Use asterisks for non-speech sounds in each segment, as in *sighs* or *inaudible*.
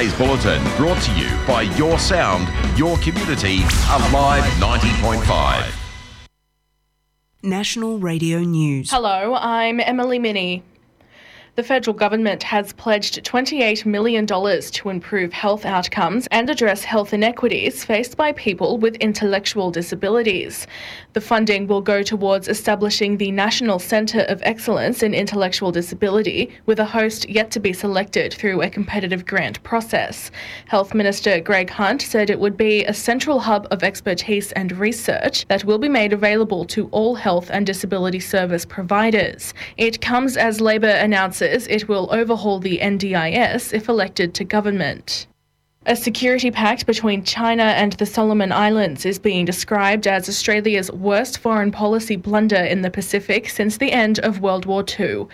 Today's bulletin brought to you by Your Sound, Your Community, Alive 90.5. National Radio News. Hello, I'm Emily Minnie. The federal government has pledged $28 million to improve health outcomes and address health inequities faced by people with intellectual disabilities. The funding will go towards establishing the National Centre of Excellence in Intellectual Disability, with a host yet to be selected through a competitive grant process. Health Minister Greg Hunt said it would be a central hub of expertise and research that will be made available to all health and disability service providers. It comes as Labor announces it will overhaul the NDIS if elected to government. A security pact between China and the Solomon Islands is being described as Australia's worst foreign policy blunder in the Pacific since the end of World War II.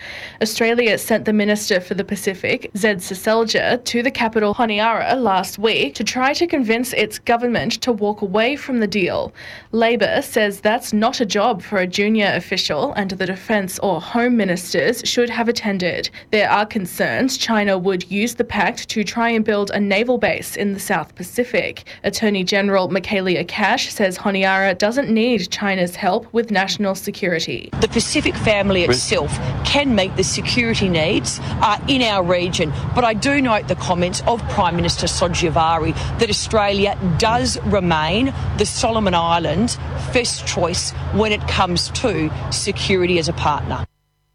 Australia sent the Minister for the Pacific, Zed Seselja, to the capital Honiara last week to try to convince its government to walk away from the deal. Labor says that's not a job for a junior official and the Defence or Home Ministers should have attended. There are concerns China would use the pact to try and build a naval base in the South Pacific. Attorney General Michaelia Cash says Honiara doesn't need China's help with national security. The Pacific family itself can meet the security needs uh, in our region. But I do note the comments of Prime Minister Sogavare that Australia does remain the Solomon Islands' first choice when it comes to security as a partner.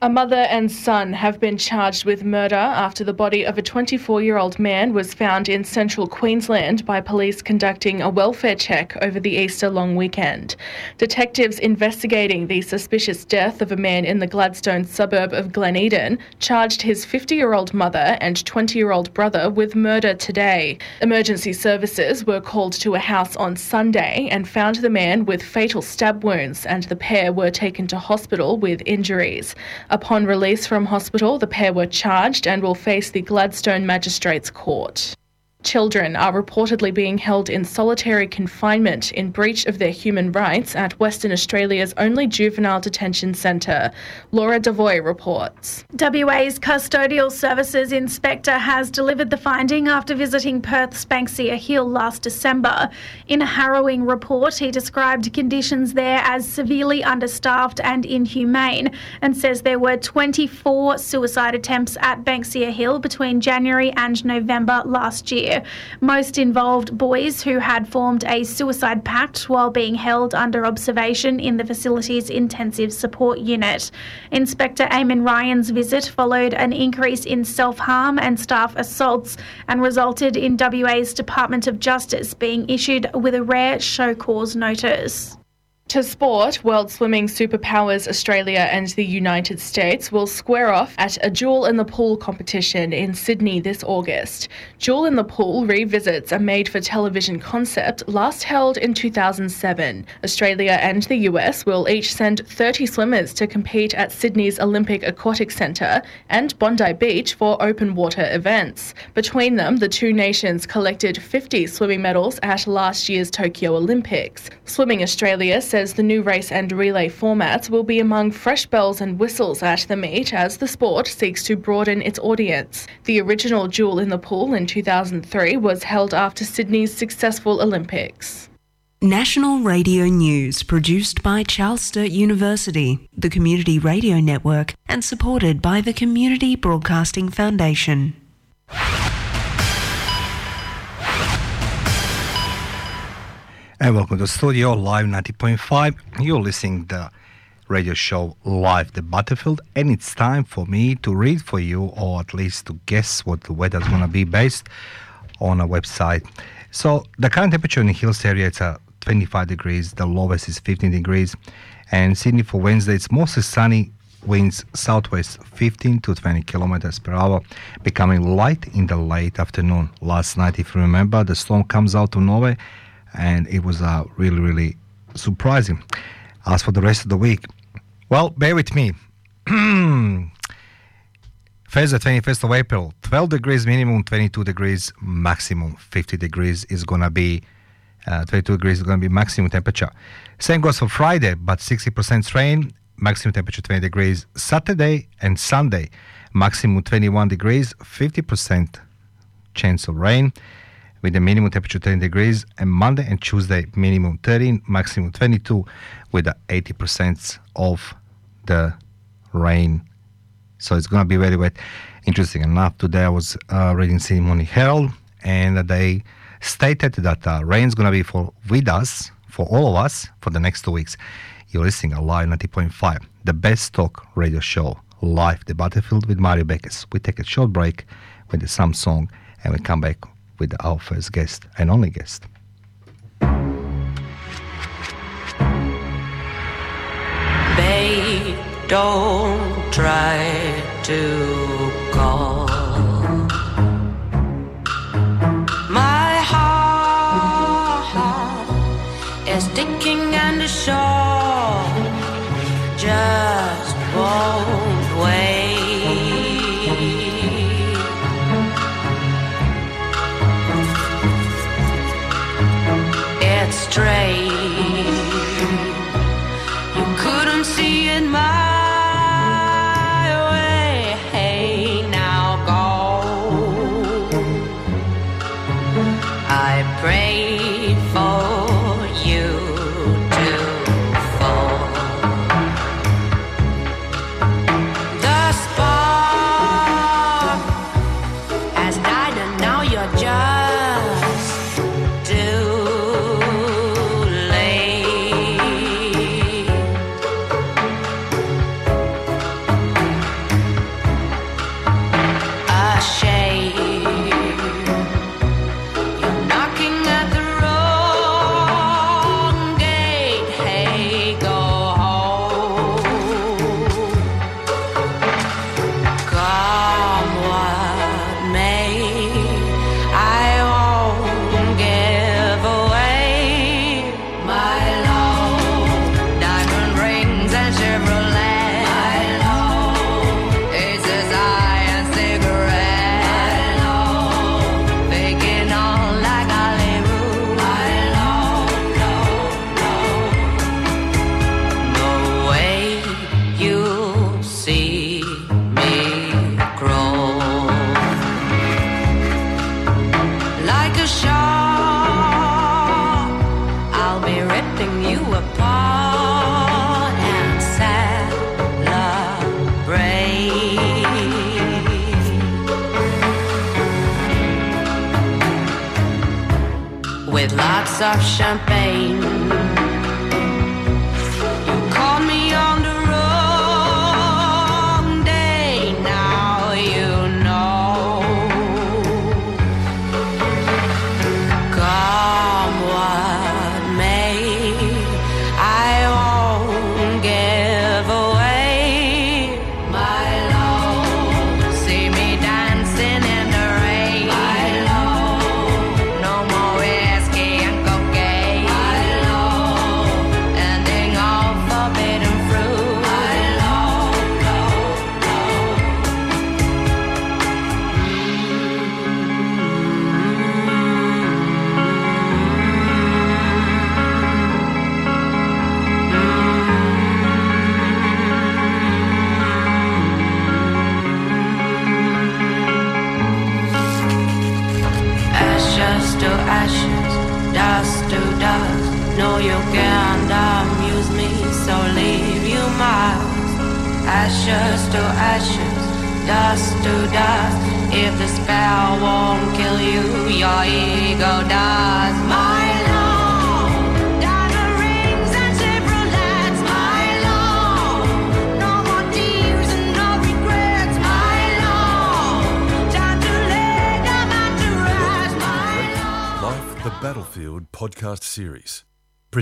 A mother and son have been charged with murder after the body of a 24 year old man was found in central Queensland by police conducting a welfare check over the Easter long weekend. Detectives investigating the suspicious death of a man in the Gladstone suburb of Glen Eden charged his 50 year old mother and 20 year old brother with murder today. Emergency services were called to a house on Sunday and found the man with fatal stab wounds, and the pair were taken to hospital with injuries. Upon release from hospital, the pair were charged and will face the Gladstone Magistrates Court. Children are reportedly being held in solitary confinement in breach of their human rights at Western Australia's only juvenile detention centre. Laura Devoy reports. WA's Custodial Services Inspector has delivered the finding after visiting Perth's Banksia Hill last December. In a harrowing report, he described conditions there as severely understaffed and inhumane and says there were 24 suicide attempts at Banksia Hill between January and November last year. Year. Most involved boys who had formed a suicide pact while being held under observation in the facility's intensive support unit. Inspector Eamon Ryan's visit followed an increase in self harm and staff assaults and resulted in WA's Department of Justice being issued with a rare show cause notice. To sport, World Swimming Superpowers Australia and the United States will square off at a Duel in the Pool competition in Sydney this August. Duel in the Pool revisits a made for television concept last held in 2007. Australia and the US will each send 30 swimmers to compete at Sydney's Olympic Aquatic Centre and Bondi Beach for open water events. Between them, the two nations collected 50 swimming medals at last year's Tokyo Olympics. Swimming Australia says the new race and relay formats will be among fresh bells and whistles at the meet as the sport seeks to broaden its audience. The original Duel in the Pool in 2003 was held after Sydney's successful Olympics. National Radio News produced by Charles Sturt University, the Community Radio Network, and supported by the Community Broadcasting Foundation. And welcome to studio, live 90.5. You're listening to the radio show live the Battlefield, and it's time for me to read for you, or at least to guess what the weather's gonna be based on a website. So the current temperature in the hills area it's uh, 25 degrees. The lowest is 15 degrees, and Sydney for Wednesday it's mostly sunny. Winds southwest 15 to 20 kilometers per hour, becoming light in the late afternoon. Last night, if you remember, the storm comes out of Norway and it was uh, really, really surprising. As for the rest of the week, well, bear with me. *clears throat* Thursday, 21st of April, 12 degrees minimum, 22 degrees maximum, 50 degrees is to be, uh, 22 degrees is going to be maximum temperature. Same goes for Friday, but 60% rain, maximum temperature 20 degrees. Saturday and Sunday, maximum 21 degrees, 50% chance of rain with the minimum temperature 10 degrees, and Monday and Tuesday minimum 13, maximum 22, with 80% of the rain. So it's gonna be very wet. Interesting enough, today I was uh, reading Sydney Herald, and they stated that uh, rain's gonna be for with us, for all of us, for the next two weeks. You're listening Live 90.5, the best talk radio show, live the Battlefield with Mario Beckes. We take a short break with the Samsung and we come back with our first guest and only guest. Don't try to call. My heart is and sure just won't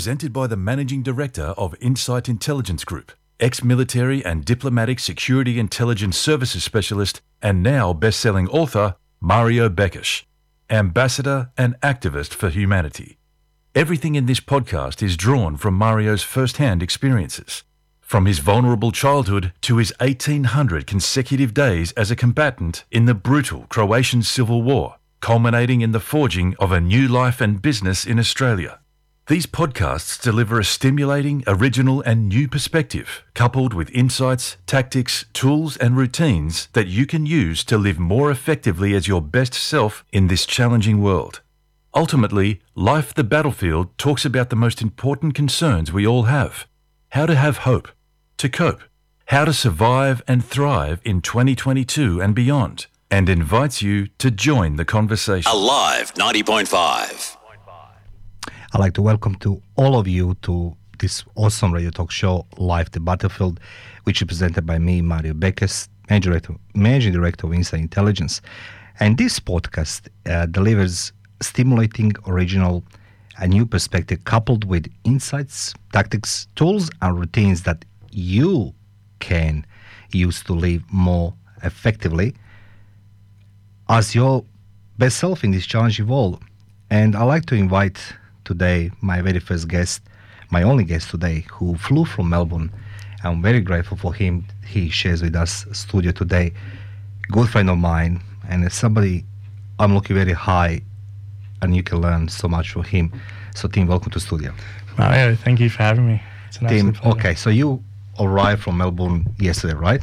Presented by the Managing Director of Insight Intelligence Group, ex military and diplomatic security intelligence services specialist, and now best selling author Mario Bekish, ambassador and activist for humanity. Everything in this podcast is drawn from Mario's first hand experiences. From his vulnerable childhood to his 1800 consecutive days as a combatant in the brutal Croatian Civil War, culminating in the forging of a new life and business in Australia. These podcasts deliver a stimulating, original, and new perspective, coupled with insights, tactics, tools, and routines that you can use to live more effectively as your best self in this challenging world. Ultimately, Life the Battlefield talks about the most important concerns we all have how to have hope, to cope, how to survive and thrive in 2022 and beyond, and invites you to join the conversation. Alive 90.5. I'd like to welcome to all of you to this awesome radio talk show, Live the Battlefield, which is presented by me, Mario Beckes, Managing Director, Managing Director of Insight Intelligence. And this podcast uh, delivers stimulating, original, a new perspective coupled with insights, tactics, tools, and routines that you can use to live more effectively as your best self in this challenging world. And I'd like to invite today my very first guest, my only guest today, who flew from Melbourne. I'm very grateful for him. He shares with us studio today. Good friend of mine, and it's somebody I'm looking very high, and you can learn so much from him. So, Tim, welcome to studio. Mario, thank you for having me. Tim, okay, so you arrived from Melbourne yesterday, right?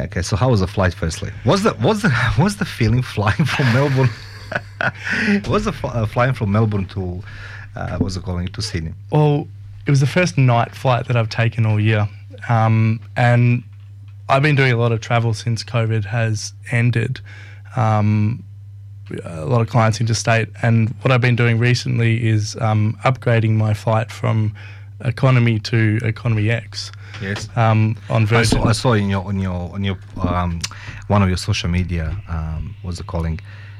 Okay, so how was the flight? Firstly, what's the what's the *laughs* what's the feeling flying from Melbourne? What's the fl- uh, flying from Melbourne to uh, what's it calling to Sydney? Well, it was the first night flight that I've taken all year. Um, and I've been doing a lot of travel since COVID has ended. Um, a lot of clients interstate. And what I've been doing recently is um, upgrading my flight from economy to economy X Yes. um, on I saw, I saw in your on your on your um, one of your social media um, what's it calling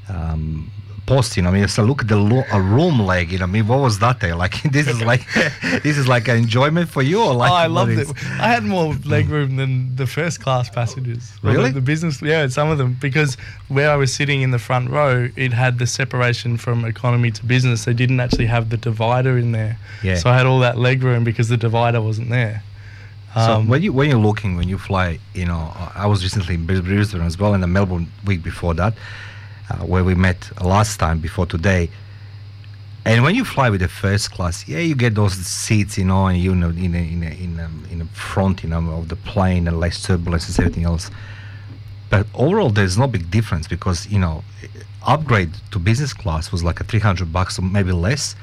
um, posting. I mean, so look at the lo- a room leg. You know, I mean, what was that? There? Like *laughs* this is like *laughs* this is like an enjoyment for you, or like oh, I loved it. I had more leg room than the first class passengers. Or the- Really? The, business, yeah, some of them. Because where I was sitting in the front row, it had the separation from economy to business. They didn't actually have the divider in there. Yeah. So I had all that leg room because the divider wasn't there. So Um, when you when you're looking when you fly, you know, I was recently in Brisbane as well, and the Melbourne week before that, Uh, where we met last time before today. And when you fly with the first class, yeah, you get those seats, you know, and you know, in a, in a, in a, in the front, you know, of the plane and less turbulence and everything else. But overall, there's no big difference because you know, upgrade to business class was like a 300 bucks or maybe less,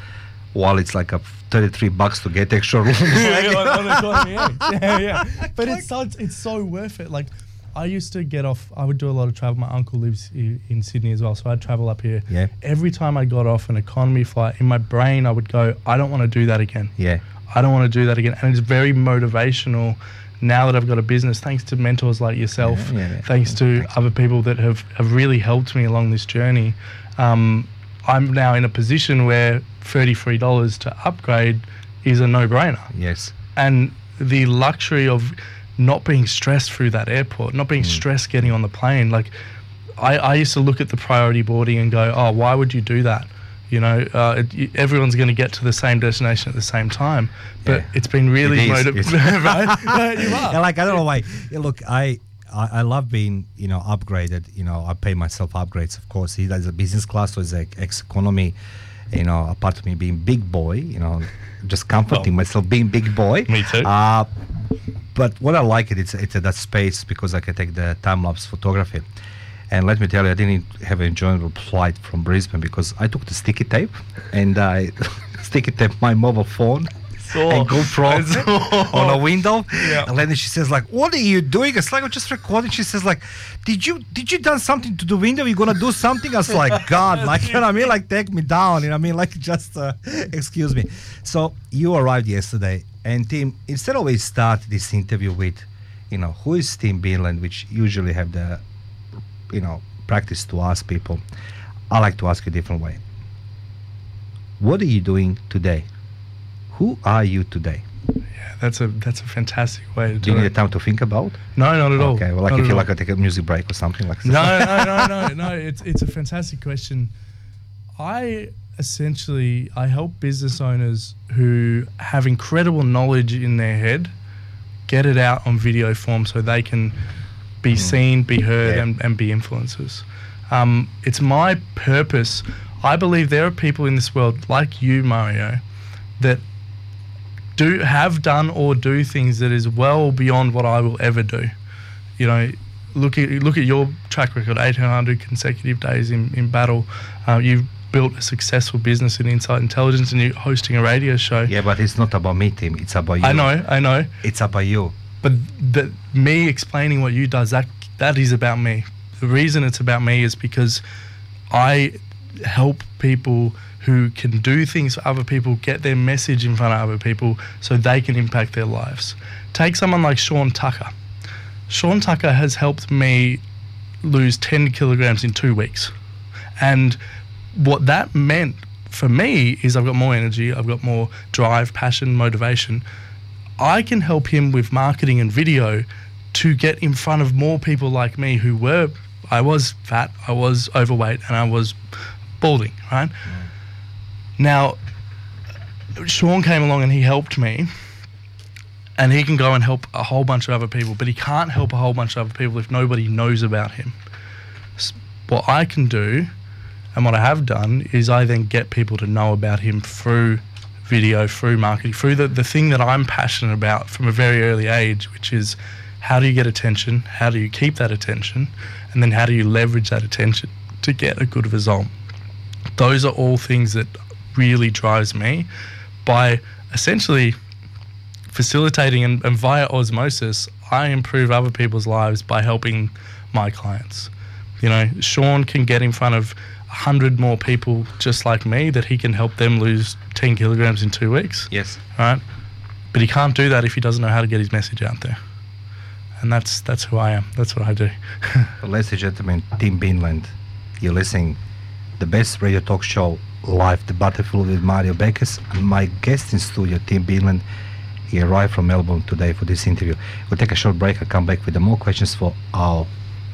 while it's like a 33 bucks to get extra room. *laughs* *laughs* yeah, yeah, on- on economy X. yeah, yeah. But it's so it's so worth it. Like I used to get off. I would do a lot of travel. My uncle lives i- in Sydney as well, so I'd travel up here. Yeah. Every time I got off an economy flight, in my brain I would go, I don't want to do that again. Yeah. I don't want to do that again. And it's very motivational now that I've got a business, thanks to mentors like yourself, Yeah, yeah, yeah. thanks to other people that have, have really helped me along this journey. Um, I'm now in a position where $33 to upgrade is a no brainer. Yes. And the luxury of not being stressed through that airport, not Mm. being stressed getting on the plane. Like, I, I used to look at the priority boarding and go, oh, why would you do that? You know, uh, it, everyone's going to get to the same destination at the same time. But Yeah. it's been really motivating. *laughs* *laughs* right? Right, you are. Yeah, like I don't know why. Yeah, look, I, I I love being you know upgraded. You know, I pay myself upgrades. Of course, he does a business class, so it's like ex economy. You know, apart from me being big boy, you know, just comforting myself being big boy. Me too. Uh, but what I like it, it's it's at that space because I can take the time lapse photography. And let me tell you, I didn't have an enjoyable flight from Brisbane because I took the sticky tape and I *laughs* sticky tape my mobile phone Saw. and GoPro saw. *laughs* on a window. Yeah. And then she says like, "What are you doing?" It's like I'm just recording. She says like, "Did you did you done something to the window? You gonna do something?" I was like, *laughs* "God, like you know what I mean? Like take me down. You know what I mean? Like just uh, excuse me." So you arrived yesterday, and Tim, instead of we start this interview with, you know, who is Tim Beanland, which usually have the, you know, practice to ask people. I like to ask a different way. What are you doing today? Who are you today? Yeah, that's a that's a fantastic way to Do do you need it. time to think about? No, not at all. Okay, well, like Not if you all. like to take a music break or something like that. no, no, no, no, *laughs* no. It's it's a fantastic question. I essentially I help business owners who have incredible knowledge in their head get it out on video form so they can be seen, be heard, Mm. Yeah. and, and be influencers. Um, it's my purpose. I believe there are people in this world like you, Mario, that do have done or do things that is well beyond what I will ever do. You know, look at look at your track record, 1800 consecutive days in, in battle. Uh, you've built a successful business in Insight Intelligence, and you're hosting a radio show. Yeah, but it's not about me, Tim. It's about you. I know, I know. It's about you. But the, me explaining what you does that that is about me. The reason it's about me is because I help people who can do things for other people get their message in front of other people so they can impact their lives. Take someone like Sean Tucker. Sean Tucker has helped me lose 10 kilograms in two weeks. And what that meant for me is I've got more energy, I've got more drive, passion, motivation. I can help him with marketing and video to get in front of more people like me who were, I was fat, I was overweight, and I was balding, right? Now, Sean came along and he helped me, and he can go and help a whole bunch of other people, but he can't help a whole bunch of other people if nobody knows about him. What I can do, and what I have done, is I then get people to know about him through video, through marketing, through the, the thing that I'm passionate about from a very early age, which is how do you get attention, how do you keep that attention, and then how do you leverage that attention to get a good result. Those are all things that really drives me by essentially facilitating and, and via osmosis, I improve other people's lives by helping my clients. You know, Sean can get in front of a hundred more people just like me that he can help them lose 10 kilograms in two weeks. Yes. Right? But he can't do that if he doesn't know how to get his message out there. And that's that's who I am. That's what I do. *laughs* So, ladies and gentlemen, Tim Beanland, you're listening the best radio talk show live, the Battlefield with Mario Beckes. And my guest in studio, Tim Beanland, he arrived from Melbourne today for this interview. We'll take a short break. I'll come back with more questions for our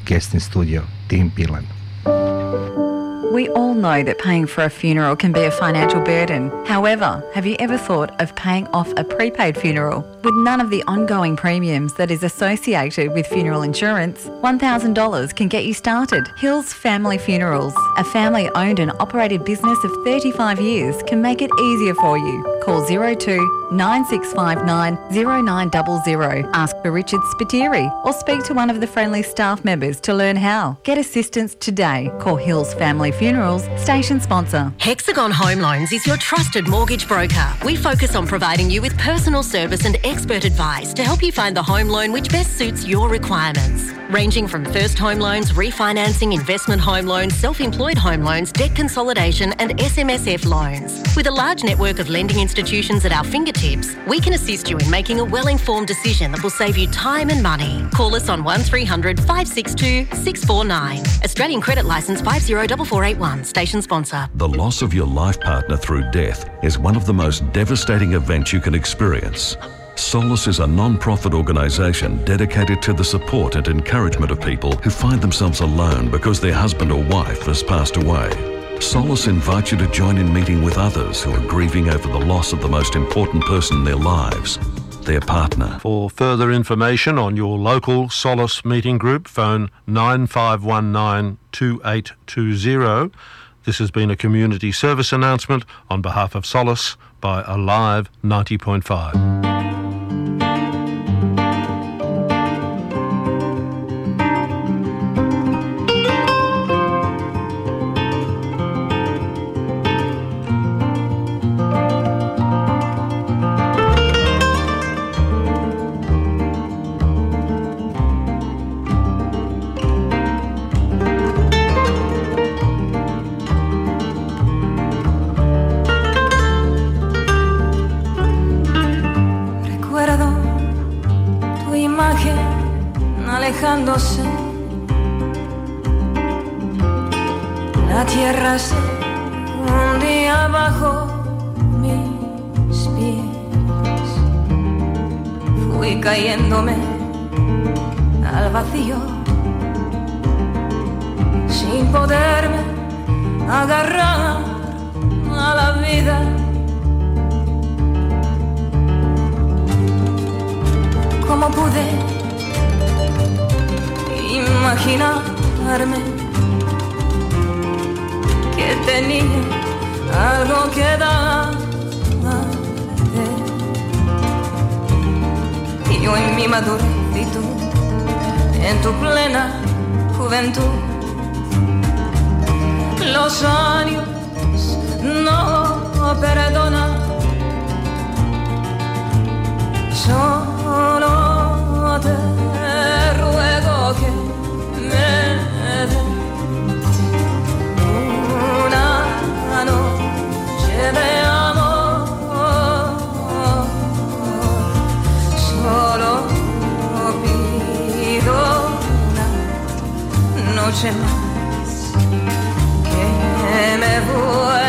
guest in studio, Tim Beanland. We all know that paying for a funeral can be a financial burden. However, have you ever thought of paying off a prepaid funeral? With none of the ongoing premiums that is associated with funeral insurance, $1,000 can get you started. Hills Family Funerals, a family owned and operated business of 35 years, can make it easier for you. Call 02 9659 0900. Ask for Richard Spiteri or speak to one of the friendly staff members to learn how. Get assistance today. Call Hills Family Funerals, station sponsor. Hexagon Home Loans is your trusted mortgage broker. We focus on providing you with personal service and expert advice to help you find the home loan which best suits your requirements. Ranging from first home loans, refinancing, investment home loans, self employed home loans, debt consolidation, and SMSF loans. With a large network of lending institutions at our fingertips, we can assist you in making a well informed decision that will save you time and money. Call us on 1300 562 649. Australian Credit Licence 504481, station sponsor. The loss of your life partner through death is one of the most devastating events you can experience. Solace is a non profit organisation dedicated to the support and encouragement of people who find themselves alone because their husband or wife has passed away. Solace invites you to join in meeting with others who are grieving over the loss of the most important person in their lives, their partner. For further information on your local Solace meeting group, phone 9519 2820. This has been a community service announcement on behalf of Solace by Alive 90.5. Cayéndome al vacío sin poderme agarrar a la vida. ¿Cómo pude imaginarme que tenía algo que dar? Yo en mi tú en tu plena juventud. Los años no perdonan. Solo te ruego que me des una noche de amor. Una noche más que me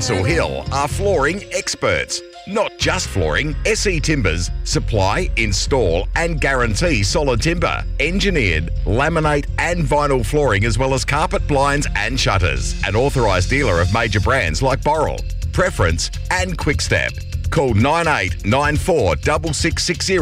Castle Hill are flooring experts. Not just flooring, SE Timbers supply, install, and guarantee solid timber, engineered, laminate, and vinyl flooring, as well as carpet, blinds, and shutters. An authorised dealer of major brands like Boral, Preference, and Quickstep. Call 9894 6660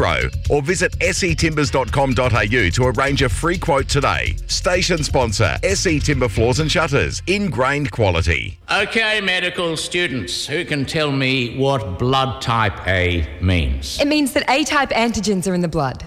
or visit setimbers.com.au to arrange a free quote today. Station sponsor SE Timber Floors and Shutters. Ingrained quality. Okay, medical students, who can tell me what blood type A means? It means that A type antigens are in the blood.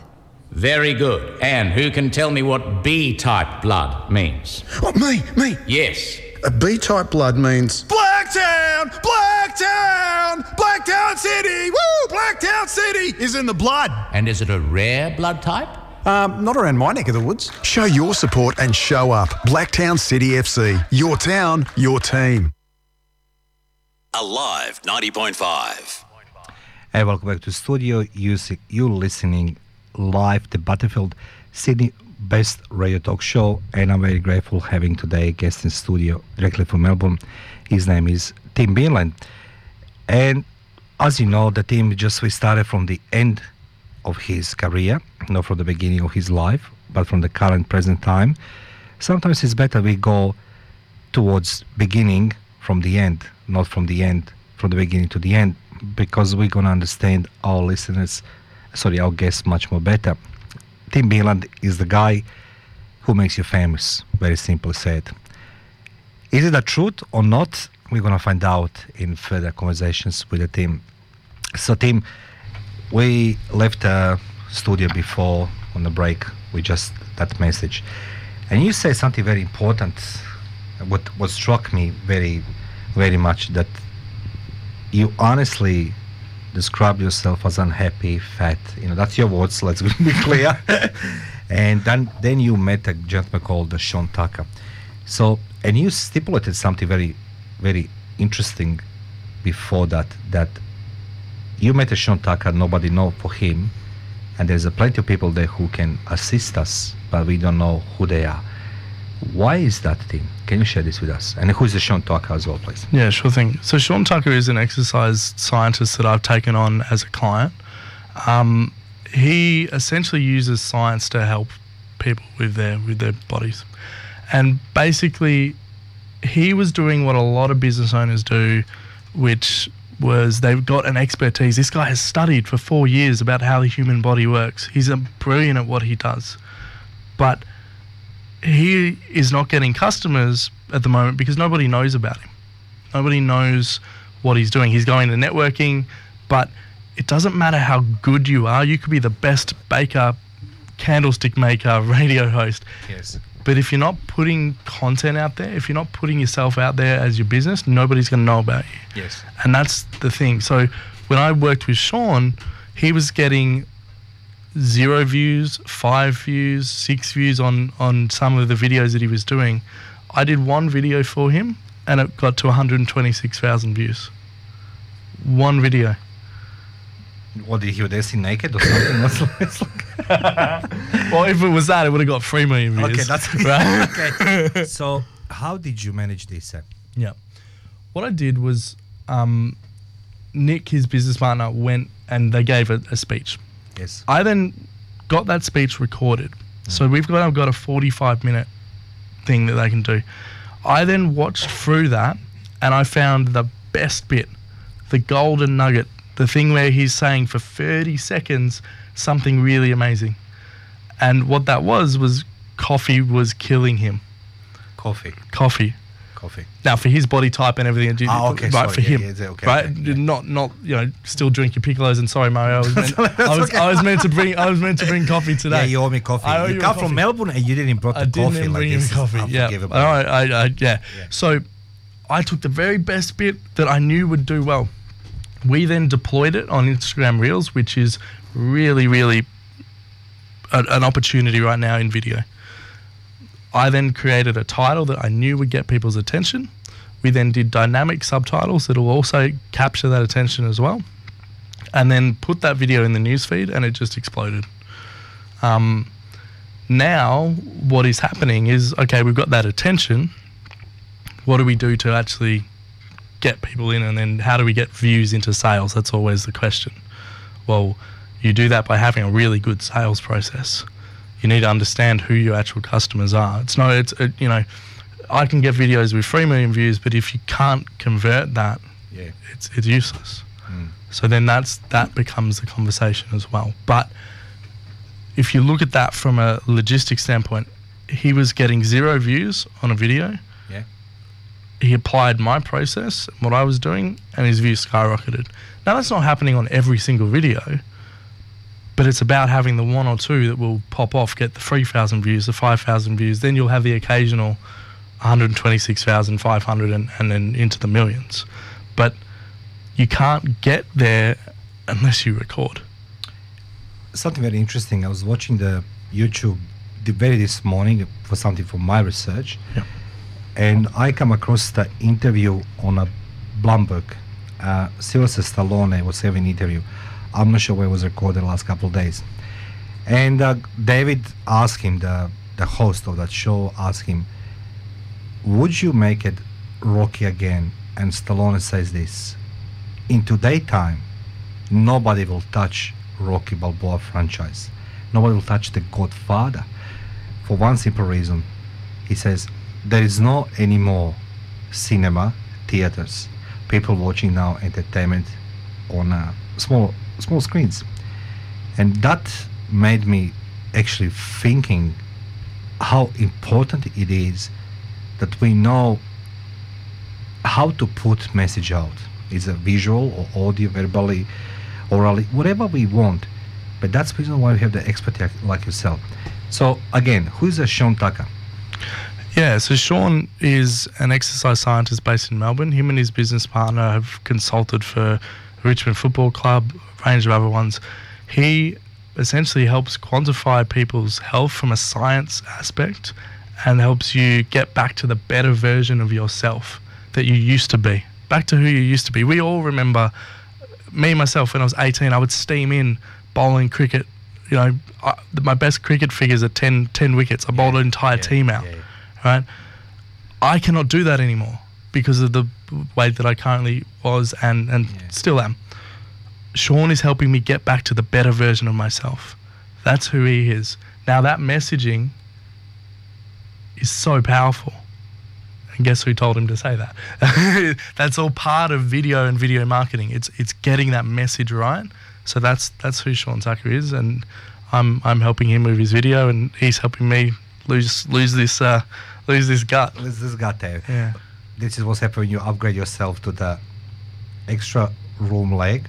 Very good. And who can tell me what B type blood means? Oh, me, me. Yes. A B type blood means. Blacktown! Blacktown! Blacktown City! Woo! Blacktown City is in the blood. And is it a rare blood type? Um, not around my neck of the woods. Show your support and show up. Blacktown City FC. Your town, your team. Alive 90.5. Hey, welcome back to studio. You see, you listening live the Battlefield Sydney Best Radio Talk Show, and I'm very grateful having today a guest in studio directly from Melbourne. His name is Tim Beanland, and as you know, the team just we started from the end of his career, not from the beginning of his life, but from the current present time. Sometimes it's better we go towards beginning from the end, not from the end from the beginning to the end, because we're gonna understand our listeners, sorry, our guests much more better. Tim Beanland is the guy who makes you famous. Very simply said. Is it the truth or not? We're gonna find out in further conversations with the team. So, Tim, we left the studio before on the break with just that message, and you say something very important. What what struck me very, very much that you honestly describe yourself as unhappy, fat. You know that's your words. Let's *laughs* be clear. and then then you met a gentleman called Sean Tucker. So and you stipulated something very, very interesting before that that you met a Sean Tucker, nobody know for him, and there's a plenty of people there who can assist us, but we don't know who they are. Why is that, Tim? Can you share this with us? And who's the Sean Tucker as well, please? Yeah, sure thing. So Sean Tucker is an exercise scientist that I've taken on as a client. Um, he essentially uses science to help people with their with their bodies, and basically, he was doing what a lot of business owners do, which was they've got an expertise. This guy has studied for four years about how the human body works. He's a brilliant at what he does, but he is not getting customers at the moment because nobody knows about him. Nobody knows what he's doing. He's going to networking, but it doesn't matter how good you are. You could be the best baker, candlestick maker, *laughs* radio host. Yes. But if you're not putting content out there, if you're not putting yourself out there as your business, nobody's going to know about you. Yes. And that's the thing. So when I worked with Sean, he was getting zero views, five views, six views on, on some of the videos that he was doing. I did one video for him and it got to 126,000 views. One video. What did he was naked or something? *laughs* Like- *laughs* well, if it was that, it would have got 3 million views. okay, that's *laughs* right. okay. So, how did you manage this? Yeah. What I did was um, Nick, his business partner, went and they gave a, a speech. Yes. I then got that speech recorded. So mm. we've got I've got a 45 minute thing that they can do. I then watched through that and I found the best bit, the golden nugget, the thing where he's saying for 30 seconds something really amazing. And what that was was coffee was killing him. Coffee. Coffee. Coffee. Now for his body type and everything, do- Ah, okay, right sorry, for yeah, him, yeah, yeah, okay, right? okay, Not not you know still drink your piccolos and sorry Mario, I was *laughs* meant, I was. I was meant to bring I was meant to bring coffee *laughs* today. Yeah, you owe me coffee. I you you come from Melbourne and you didn't brought the I didn't coffee. like bring this coffee. Yeah, all right. I, I, yeah. So I took the very best bit that I knew would do well. We then deployed it on Instagram Reels, which is really, really a, an opportunity right now in video. I then created a title that I knew would get people's attention. We then did dynamic subtitles that will also capture that attention as well. And then put that video in the newsfeed, and it just exploded. Um, now, what is happening is okay, we've got that attention. What do we do to actually get people in, and then how do we get views into sales? That's always the question. Well, you do that by having a really good sales process. You need to understand who your actual customers are. It's no, it's uh, you know, I can get videos with three million views, but if you can't convert that, Yeah. it's it's useless. So then that's that becomes the conversation as well. But if you look at that from a logistics standpoint, he was getting zero views on a video. Yeah. He applied my process, what I was doing, and his views skyrocketed. Now that's not happening on every single video, but it's about having the one or two that will pop off, get the 3,000 views, the 5,000 views. Then you'll have the occasional 126,500 and, and then into the millions. But you can't get there unless you record. something very interesting. I was watching the YouTube the very this morning for something for my research, and I come across the interview on a Bloomberg. Uh, Sylvester Stallone was having an interview. I'm not sure where it was recorded the last couple of days, and uh, David asked him, the the host of that show, asked him, "Would you make it Rocky again?" And Stallone says this: "In today's time, nobody will touch Rocky Balboa franchise. Nobody will touch The Godfather. For one simple reason. He says there is no anymore cinema theaters. People watching now entertainment on uh, small small screens, and that made me actually thinking how important it is that we know how to put message out. Is a visual or audio, verbally, orally, whatever we want. But that's the reason why we have the expert like- yourself. So again, who is a Sean Tucker? Yeah, so Sean is an exercise scientist based in Melbourne. Him and his business partner have consulted for Richmond Football Club, range of other ones. He essentially helps quantify people's health from a science aspect and helps you get back to the better version of yourself that you used to be, back to who you used to be. We all remember me myself when I was 18, I would steam in bowling cricket. You know, I, my best cricket figures are 10, 10 wickets. I bowled an entire team out. Right? I cannot do that anymore because of the weight that I currently was and, and still am. Sean is helping me get back to the better version of myself. That's who he is. Now, that messaging is so powerful. And guess who told him to say that? *laughs* that's all part of video and video marketing. It's it's getting that message right. So that's that's who Sean Tucker is, and I'm I'm helping him with his video, and he's helping me lose lose this uh, lose this gut. Lose this gut there. Yeah. This is what's happening when you upgrade yourself to the extra room leg,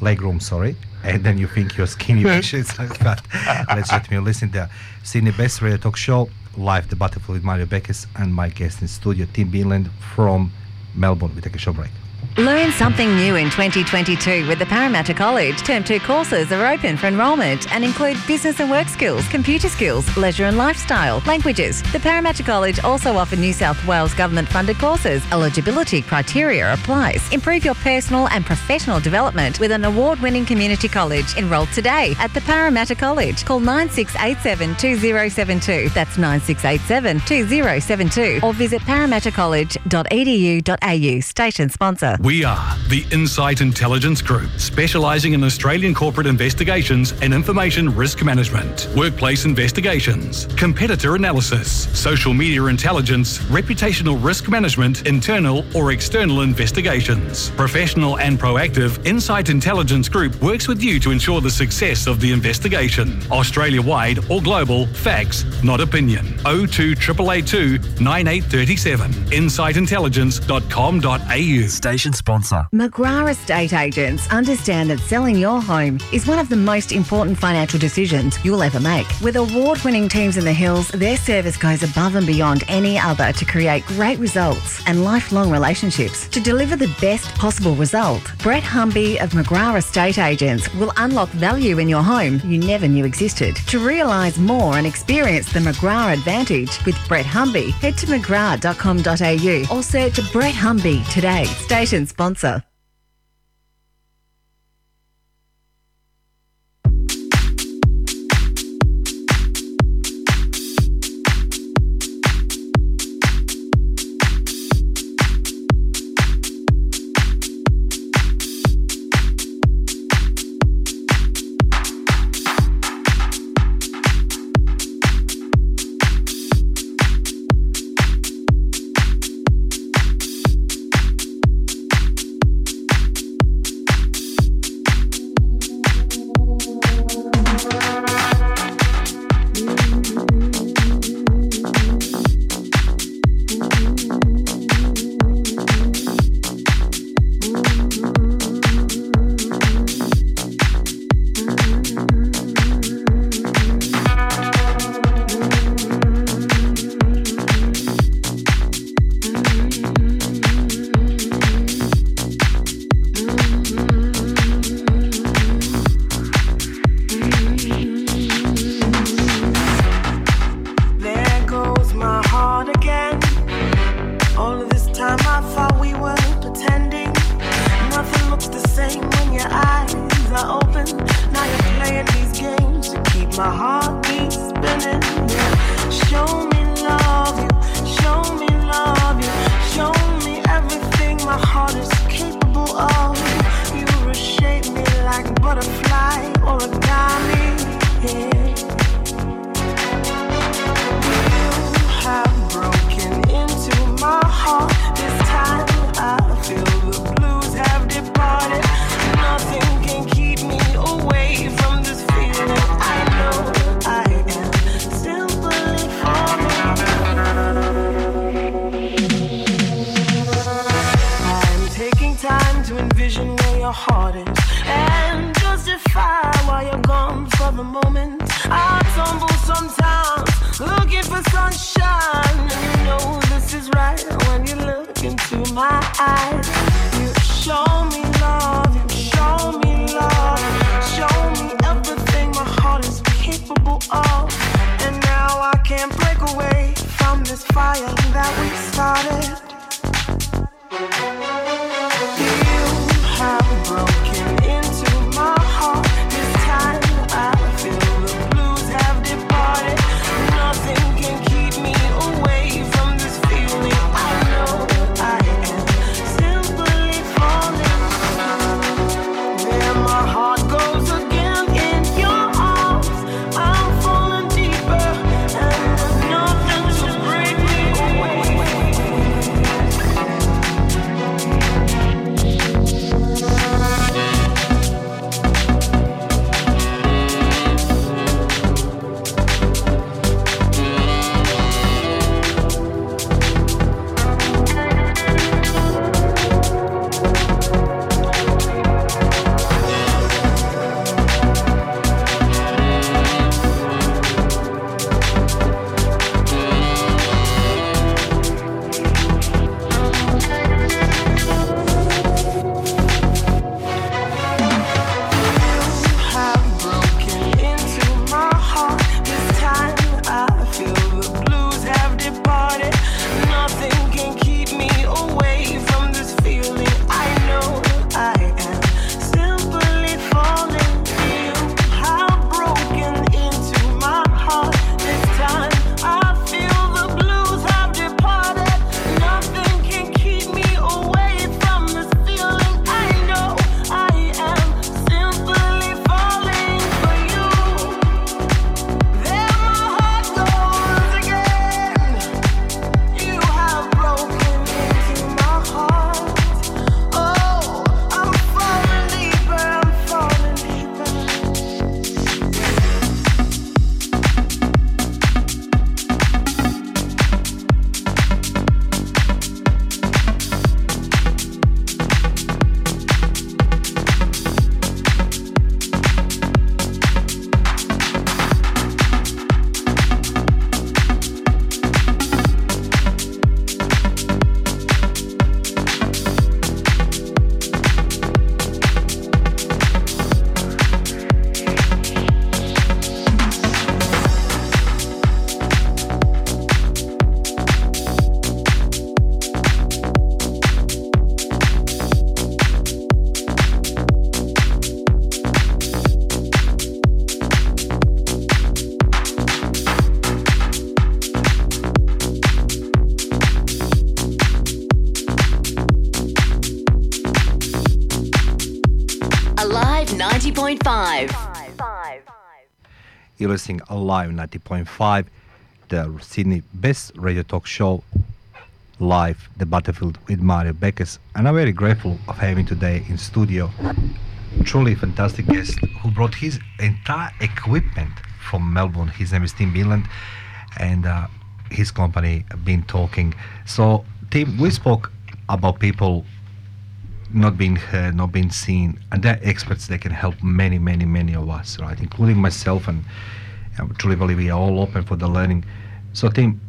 leg room, sorry, and then you think you're skinny *laughs* bitches like that. Let's let me listen there. Sydney Best Radio Talk Show, live the Battlefield with Mario Beckers and my guest in studio, Tim Beanland from Melbourne. We take a short break. Learn something new in 2022 with the Parramatta College. Term 2 courses are open for enrolment and include business and work skills, computer skills, leisure and lifestyle, languages. The Parramatta College also offer New South Wales government funded courses. Eligibility criteria applies. Improve your personal and professional development with an award winning community college. Enroll today at the Parramatta College. Call 9687 2072. That's 9687 2072. Or visit parramattacollege.edu.au. Station sponsor. We are the Insight Intelligence Group, specialising in Australian corporate investigations and information risk management, workplace investigations, competitor analysis, social media intelligence, reputational risk management, internal or external investigations. Professional and proactive, Insight Intelligence Group works with you to ensure the success of the investigation. Australia wide or global, facts, not opinion. 02 882 9837. InsightIntelligence.com.au. Station sponsor. McGrath Estate Agents understand that selling your home is one of the most important financial decisions you'll ever make. With award winning teams in the hills, their service goes above and beyond any other to create great results and lifelong relationships. To deliver the best possible result, Brett Humby of McGrath Estate Agents will unlock value in your home you never knew existed. To realise more and experience the McGrath advantage with Brett Humby, head to mcgrath.com.au or search Brett Humby today. Sponsor. Envision where your heart is and justify why you're gone for the moment. I tumble sometimes looking for sunshine. And you know this is right when you look into my eyes. You show me love, you show me love, show me everything my heart is capable of. And now I can't break away from this fire that we started. You're listening Alive 90.5, the Sydney best radio talk show, live, the Battlefield with Mario Beckers. And I'm very grateful of having today in studio truly fantastic guest who brought his entire equipment from Melbourne. His name is Tim Beanland, and uh, his company Bean Talking. So, Tim, we spoke about people not being heard, not being seen, and they're experts. They can help many, many, many of us, right, including myself. And I truly believe we are all open for the learning. So, Tim,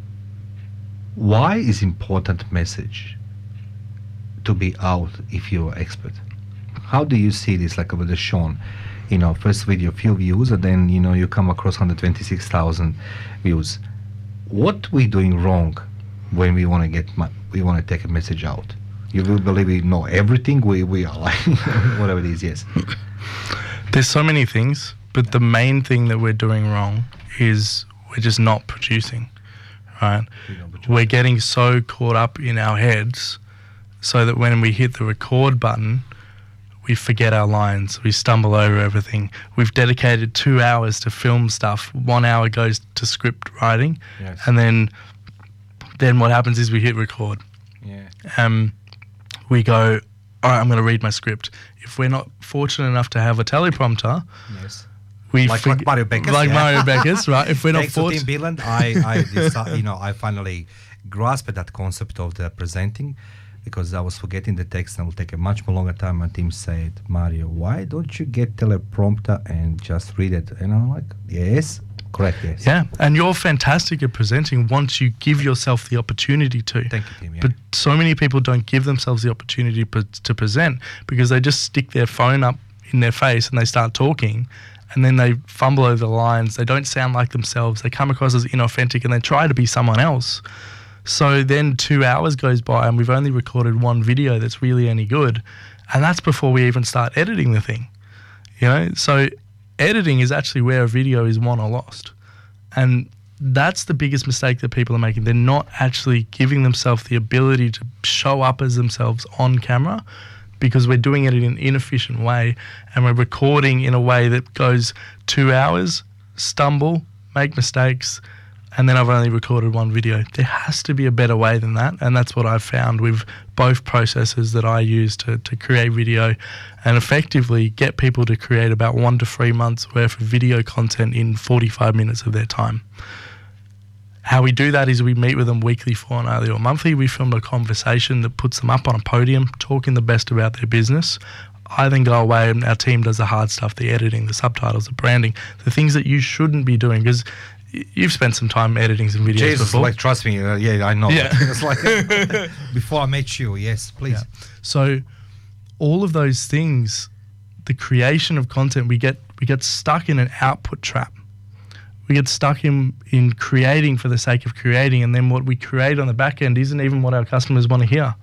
why is important message to be out if you're expert? How do you see this? Like with the Sean, you know, first video few views, and then you know you come across 126,000 views. What we doing wrong when we want to get we want to take a message out? You will believe we know everything. We we are like *laughs* whatever it is. Yes. There's so many things, but the main thing that we're doing wrong is we're just not producing, right? We're getting so caught up in our heads so that when we hit the record button, we forget our lines, we stumble over everything. We've dedicated two hours to film stuff, one hour goes to script writing, Yes. and then then what happens is we hit record. Yeah. Um, we go, all right, I'm going to read my script. If we're not fortunate enough to have a teleprompter, Yes. we like, fig- like Mario Beckers. like yeah. Mario Beckers, right? If we're not Thanks to Tim fortunate, Beanland, I, I *laughs* you know, I finally grasped that concept of the presenting because I was forgetting the text and it will take a much more longer time. My team said, Mario, why don't you get teleprompter and just read it? And I'm like, yes, correct, yes. Yeah, and you're fantastic at presenting once you give yourself the opportunity to. Thank you, Tim. Yeah. But so many people don't give themselves the opportunity to present because they just stick their phone up in their face and they start talking and then they fumble over the lines. They don't sound like themselves. They come across as inauthentic and they try to be someone else. So then two hours goes by and we've only recorded one video that's really any good. And that's before we even start editing the thing. You know, so editing is actually where a video is won or lost. And that's the biggest mistake that people are making. They're not actually giving themselves the ability to show up as themselves on camera because we're doing it in an inefficient way and we're recording in a way that goes two hours, stumble, make mistakes, and then I've only recorded one video. There has to be a better way than that. And that's what I've found with both processes that I use to, to create video and effectively get people to create about one to three months worth of video content in 45 minutes of their time. How we do that is we meet with them weekly, fortnightly, or monthly. We film a conversation that puts them up on a podium, talking the best about their business. I then go away and our team does the hard stuff, the editing, the subtitles, the branding, the things that you shouldn't be doing because you've spent some time editing some videos Jesus, before. like, trust me, uh, yeah, I know. Yeah. *laughs* it's like *laughs* before I met you, yes, please. So all of those things, the creation of content, we get we get stuck in an output trap. We get stuck in in creating for the sake of creating, and then what we create on the back end isn't even what our customers want to hear.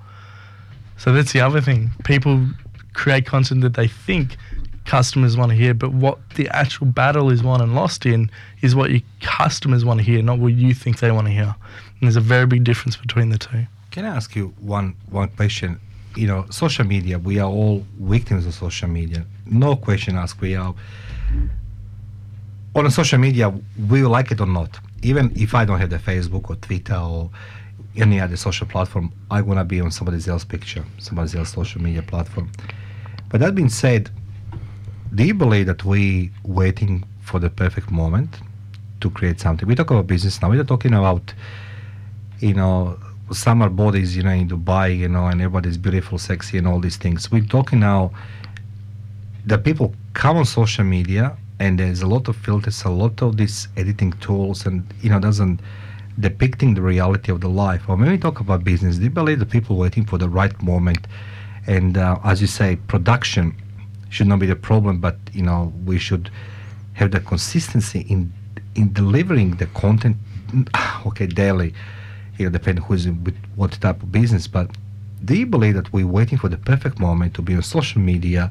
So that's the other thing. People create content that they think customers want to hear, but what the actual battle is won and lost in is what your customers want to hear, not what you think they want to hear. And there's a very big difference between the two. Can I ask you one one question? You know, social media. We are all victims of social media. No question asked. We are on social media. We like it or not. Even if I don't have the Facebook or Twitter or any other social platform, I wanna be on somebody else's picture, somebody else's social media platform. But that being said, do you believe that we waiting for the perfect moment to create something? We talk about business now. We're talking about, you know, summer bodies, you know, in Dubai, you know, and everybody's beautiful, sexy, and all these things. We're talking now that people come on social media and there's a lot of filters, a lot of these editing tools, and you know, doesn't depicting the reality of the life. Or when we talk about business, do you believe the people waiting for the right moment? And uh, as you say, production should not be the problem, but you know, we should have the consistency in in delivering the content. *sighs* Okay, daily, you know, depending who's with what type of business. But do you believe that we're waiting for the perfect moment to be on social media?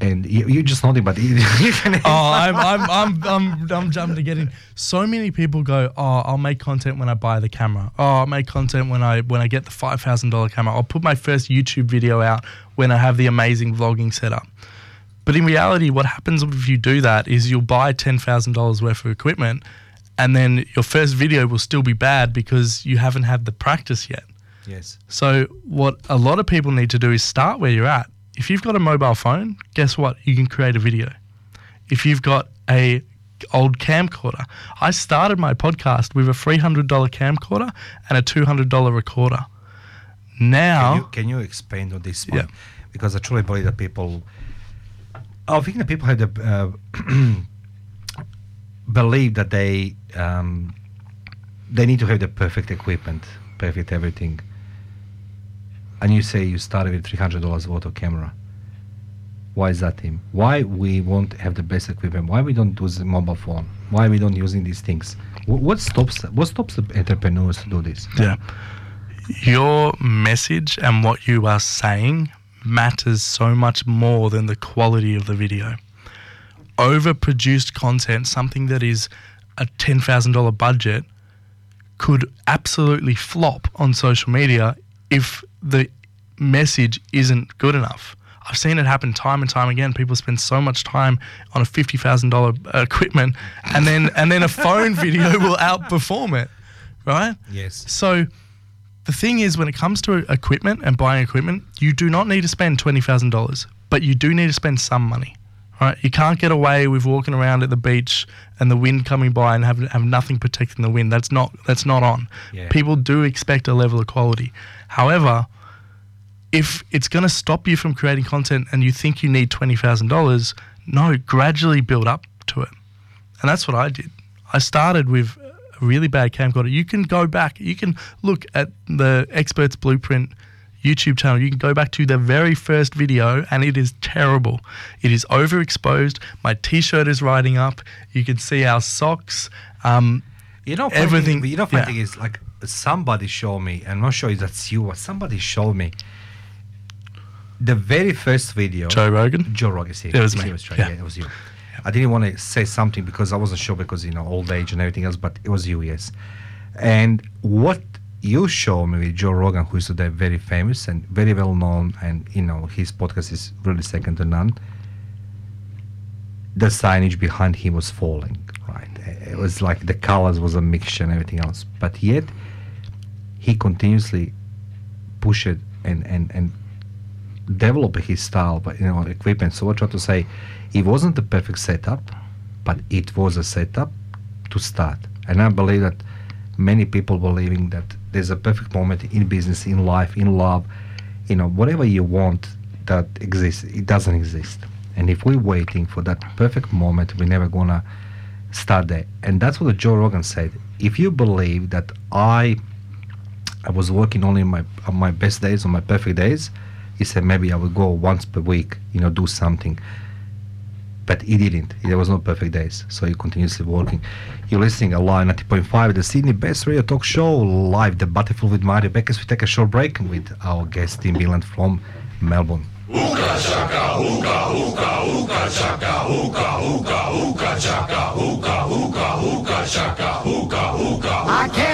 And you, you're just nodding, but *laughs* oh, I'm, I'm, I'm, I'm, I'm jumping to getting. So many people go, oh, I'll make content when I buy the camera. Oh, I'll make content when I when I get the five thousand dollar camera. I'll put my first YouTube video out when I have the amazing vlogging setup. But in reality, what happens if you do that is you'll buy ten thousand dollars worth of equipment, and then your first video will still be bad because you haven't had the practice yet. Yes. So what a lot of people need to do is start where you're at. If you've got a mobile phone, guess what? You can create a video. If you've got a old camcorder, I started my podcast with a $300 camcorder and a $200 recorder. Now, Can you, can you expand on this one? Because I truly believe that people, I think that people have the uh, *clears throat* believe that they um, they need to have the perfect equipment, perfect everything. And you say you started with three hundred dollars worth of camera. Why is that, Tim? Why we won't have the best equipment? Why we don't use the mobile phone? Why we don't using these things? Wh- What stops what stops the entrepreneurs to do this? Yeah. Your message and what you are saying matters so much more than the quality of the video. Overproduced content, something that is a ten thousand dollar budget could absolutely flop on social media if the message isn't good enough. I've seen it happen time and time again. People spend so much time on a fifty thousand dollar uh, equipment, and then and then a phone *laughs* video will outperform it, right? Yes. So the thing is, when it comes to equipment and buying equipment, you do not need to spend twenty thousand dollars, but you do need to spend some money. Right? You can't get away with walking around at the beach and the wind coming by and have have nothing protecting the wind. That's not that's not on. Yeah. People do expect a level of quality. However, if it's going to stop you from creating content and you think you need twenty thousand dollars, no, gradually build up to it. And that's what I did. I started with a really bad camcorder. You can go back. You can look at the Experts Blueprint YouTube channel. You can go back to the very first video, and it is terrible. It is overexposed. My T-shirt is riding up. You can see our socks. Um, You know, everything. Thing, you know, funny yeah. thing is like somebody showed me. I'm not sure if that's you, but somebody showed me the very first video. Joe Rogan. Joe Rogan. See, It was me. right, Yeah. yeah, it was you. I didn't want to say something because I wasn't sure because you know old age and everything else, but it was you, yes. And what you showed me with Joe Rogan, who is today very famous and very well known, and you know his podcast is really second to none. The signage behind him was falling, right? It was like the colors was a mixture and everything else, but yet he continuously pushed and and and develop his style, but you know, equipment. So what I try to say, it wasn't the perfect setup, but it was a setup to start. And I believe that many people believing that there's a perfect moment in business, in life, in love, you know, whatever you want that exists, it doesn't exist. And if we're waiting for that perfect moment, we're never gonna start there. And that's what Joe Rogan said. If you believe that I I was working only on my on my best days, on my perfect days, he said maybe I would go once per week, you know, do something. But he didn't. There was no perfect days, so he continuously working. You're listening a line 90.5, the Sydney Best Radio Talk Show, live the Battlefield with Mario Beckers. We take a short break with our guest Tim Beanland from Melbourne. Hookah chaka, hookah, hookah, hookah chaka, hookah, hookah, hookah chaka, hookah, hookah, hookah chaka, hookah, hookah. I can't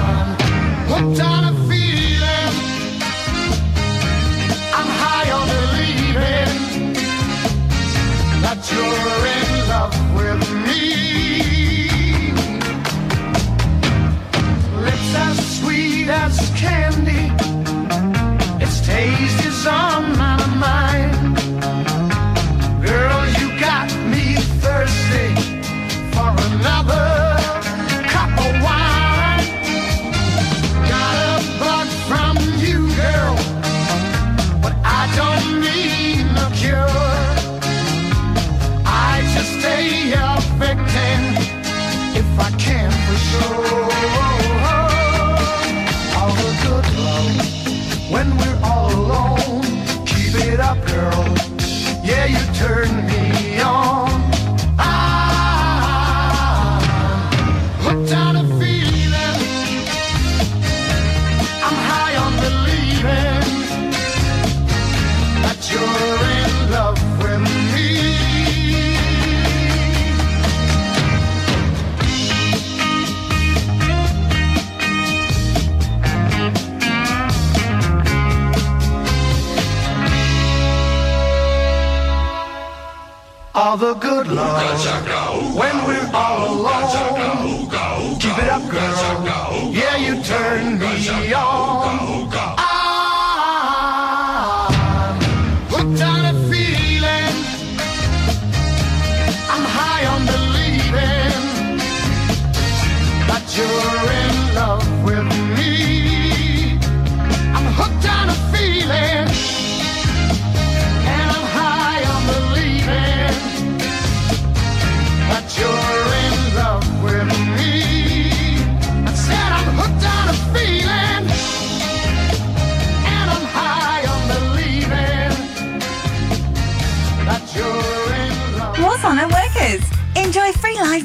candy. Its taste is on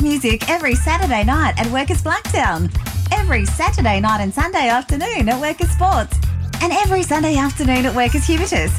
music every Saturday night at Workers Blacktown, every Saturday night and Sunday afternoon at Workers Sports, and every Sunday afternoon at Workers Hubertus.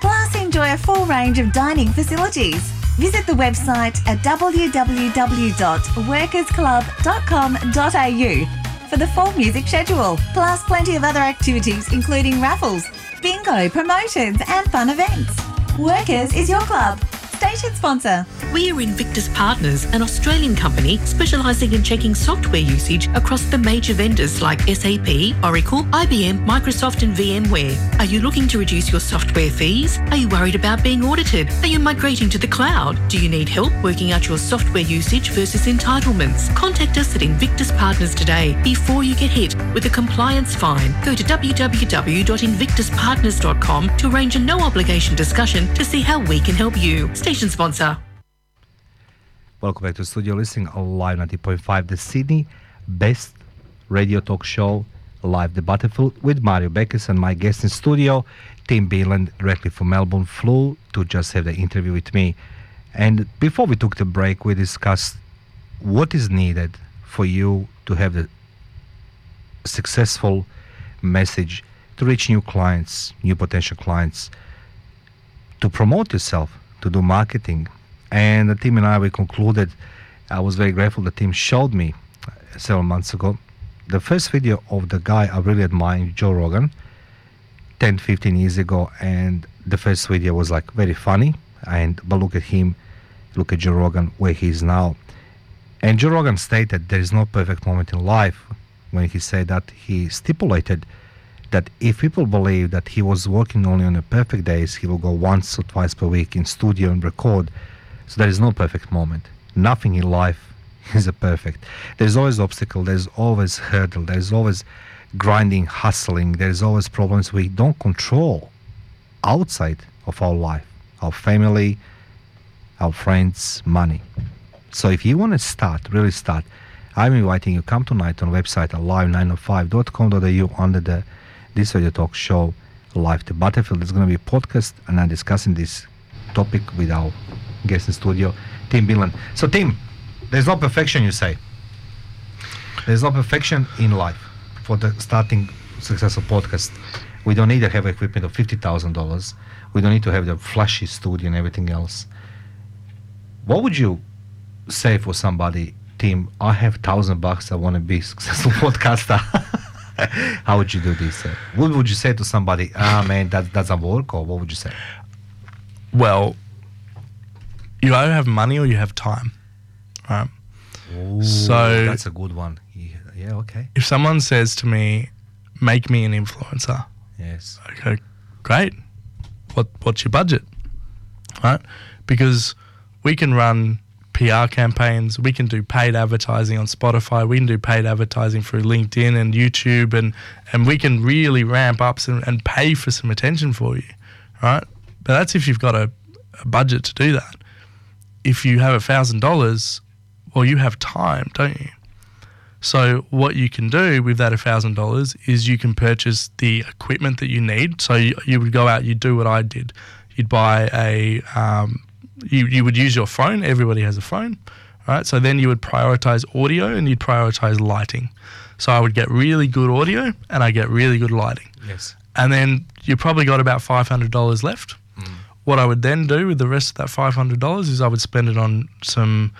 Plus, enjoy a full range of dining facilities. Visit the website at www.workersclub.com.au for the full music schedule, plus plenty of other activities including raffles, bingo, promotions, and fun events. Workers is your club. Station sponsor. We are Invictus Partners, an Australian company specialising in checking software usage across the major vendors like SAP, Oracle, IBM, Microsoft, and VMware. Are you looking to reduce your software fees? Are you worried about being audited? Are you migrating to the cloud? Do you need help working out your software usage versus entitlements? Contact us at Invictus Partners today before you get hit with a compliance fine. Go to www.invictuspartners.com to arrange a no obligation discussion to see how we can help you. Station sponsor. Welcome back to Studio Listening on Live 90.5, the Sydney best radio talk show, Live the Battlefield, with Mario Beckers and my guest in studio, Tim Beanland, directly from Melbourne, flew to just have the interview with me. And before we took the break, we discussed what is needed for you to have the successful message to reach new clients, new potential clients, to promote yourself, to do marketing. And the team and I, we concluded, I was very grateful the team showed me several months ago the first video of the guy I really admire, Joe Rogan, 10, 15 years ago. And the first video was like very funny. And but look at him, look at Joe Rogan, where he is now. And Joe Rogan stated there is no perfect moment in life. When he said that, he stipulated that if people believe that he was working only on the perfect days, he will go once or twice per week in studio and record. So there is no perfect moment. Nothing in life *laughs* is a perfect. There's always obstacle. There's always hurdle. There's always grinding, hustling. There's always problems we don't control outside of our life, our family, our friends, money. So if you want to start, really start, I'm inviting you come tonight on website at live905.com.au under the this radio talk show live to Battlefield. There's going to be a podcast and I'm discussing this topic with our guest in studio, Tim Beanland. So Tim, there's no perfection you say. There's no perfection in life for the starting successful podcast. We don't need to have equipment of fifty thousand dollars. We don't need to have the flashy studio and everything else. What would you say for somebody, Tim? I have thousand bucks. I want to be a successful *laughs* podcaster. *laughs* How would you do this? What would you say to somebody? Ah, man, that doesn't work. Or what would you say? Well, you either have money or you have time, right? Ooh, so that's a good one. Yeah, yeah, okay. if someone says to me, "Make me an influencer," Yes. okay, great. What what's your budget, right? Because we can run PR campaigns, we can do paid advertising on Spotify, we can do paid advertising through LinkedIn and YouTube, and and we can really ramp up some and pay for some attention for you, right? But that's if you've got a, a budget to do that. If you have a thousand dollars, well, you have time, don't you? So what you can do with that thousand dollars is you can purchase the equipment that you need. So you, you would go out, you'd do what I did. You'd buy a, um, you you would use your phone. Everybody has a phone, right? So then you would prioritize audio and you'd prioritize lighting. So I would get really good audio and I get really good lighting. Yes. And then you probably got about five hundred dollars left. What I would then do with the rest of that five hundred dollars is I would spend it on some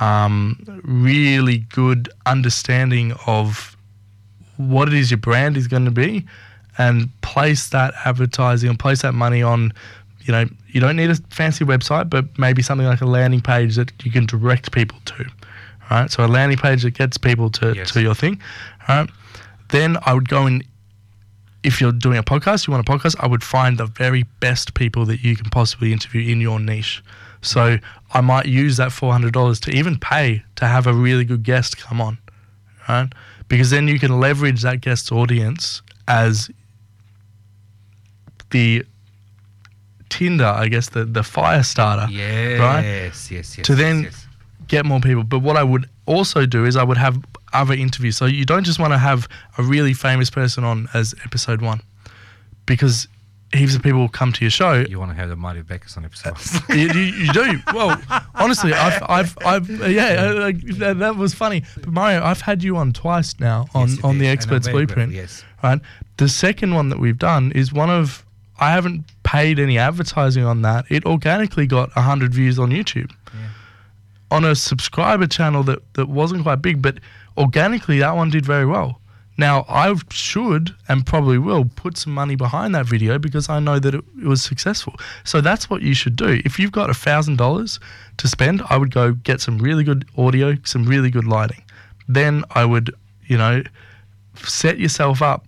um, really good understanding of what it is your brand is going to be, and place that advertising and place that money on. You know, you don't need a fancy website, but maybe something like a landing page that you can direct people to. Right. So a landing page that gets people to, to your thing. Right. Then I would go and if you're doing a podcast, you want a podcast, I would find the very best people that you can possibly interview in your niche. So I might use that four hundred dollars to even pay to have a really good guest come on, right? Because then you can leverage that guest's audience as the Tinder, I guess, the the fire starter, right? Yes, yes, yes. to then yes, get more people. But what I would also do is I would have other interviews. So you don't just want to have a really famous person on as episode one, because heaps of people will come to your show. You want to have the Mario Beckerson episode. *laughs* you, you, you do. Well, honestly, I've, I've, I've yeah, like, that, that was funny. But Mario, I've had you on twice now on, Yes, on did, the Experts Blueprint. yes. Right. The second one that we've done is one of I haven't paid any advertising on that. It organically got hundred views on YouTube. On a subscriber channel that, that wasn't quite big, but organically that one did very well. Now I should and probably will put some money behind that video because I know that it, it was successful. So that's what you should do. If you've got a thousand dollars to spend, I would go get some really good audio, some really good lighting. Then I would, you know, set yourself up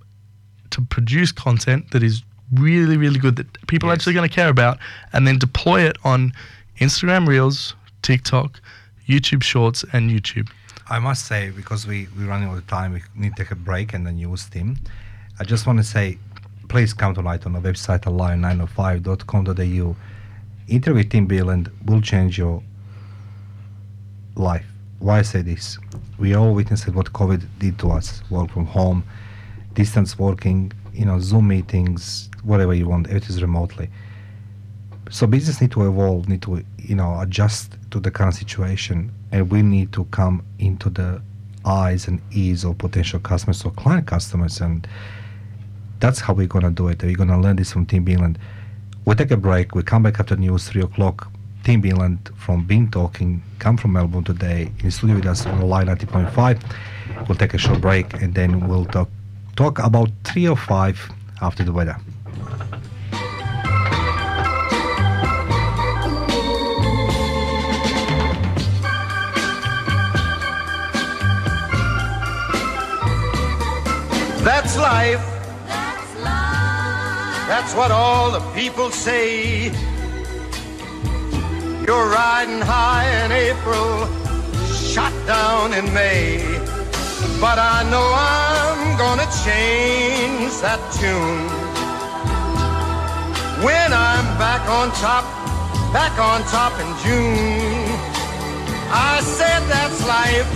to produce content that is really, really good that people are actually going to care about, and then deploy it on Instagram Reels, TikTok, YouTube Shorts, and YouTube. I must say, because we, we're running out of time, we need to take a break and then use Steam. I just want to say, please come tonight on the website alive905.com.au. Interview with Tim Beanland will change your life. Why I say this? We all witnessed what COVID did to us. Work from home, distance working, you know, Zoom meetings, whatever you want, it is remotely. So business need to evolve, need to, you know, adjust to the current situation, and we need to come into the eyes and ears of potential customers or client customers, and that's how we're gonna do it. We're gonna learn this from Team Beanland. We take a break. We come back after news three o'clock. Team Beanland from Bean Talking come from Melbourne today in studio with us on line 90.5. We'll take a short break and then we'll talk talk about three or five after the weather. That's life. That's what all the people say. You're riding high in April, shot down in May. But I know I'm gonna change that tune. When I'm back on top, back on top in June. I said that's life.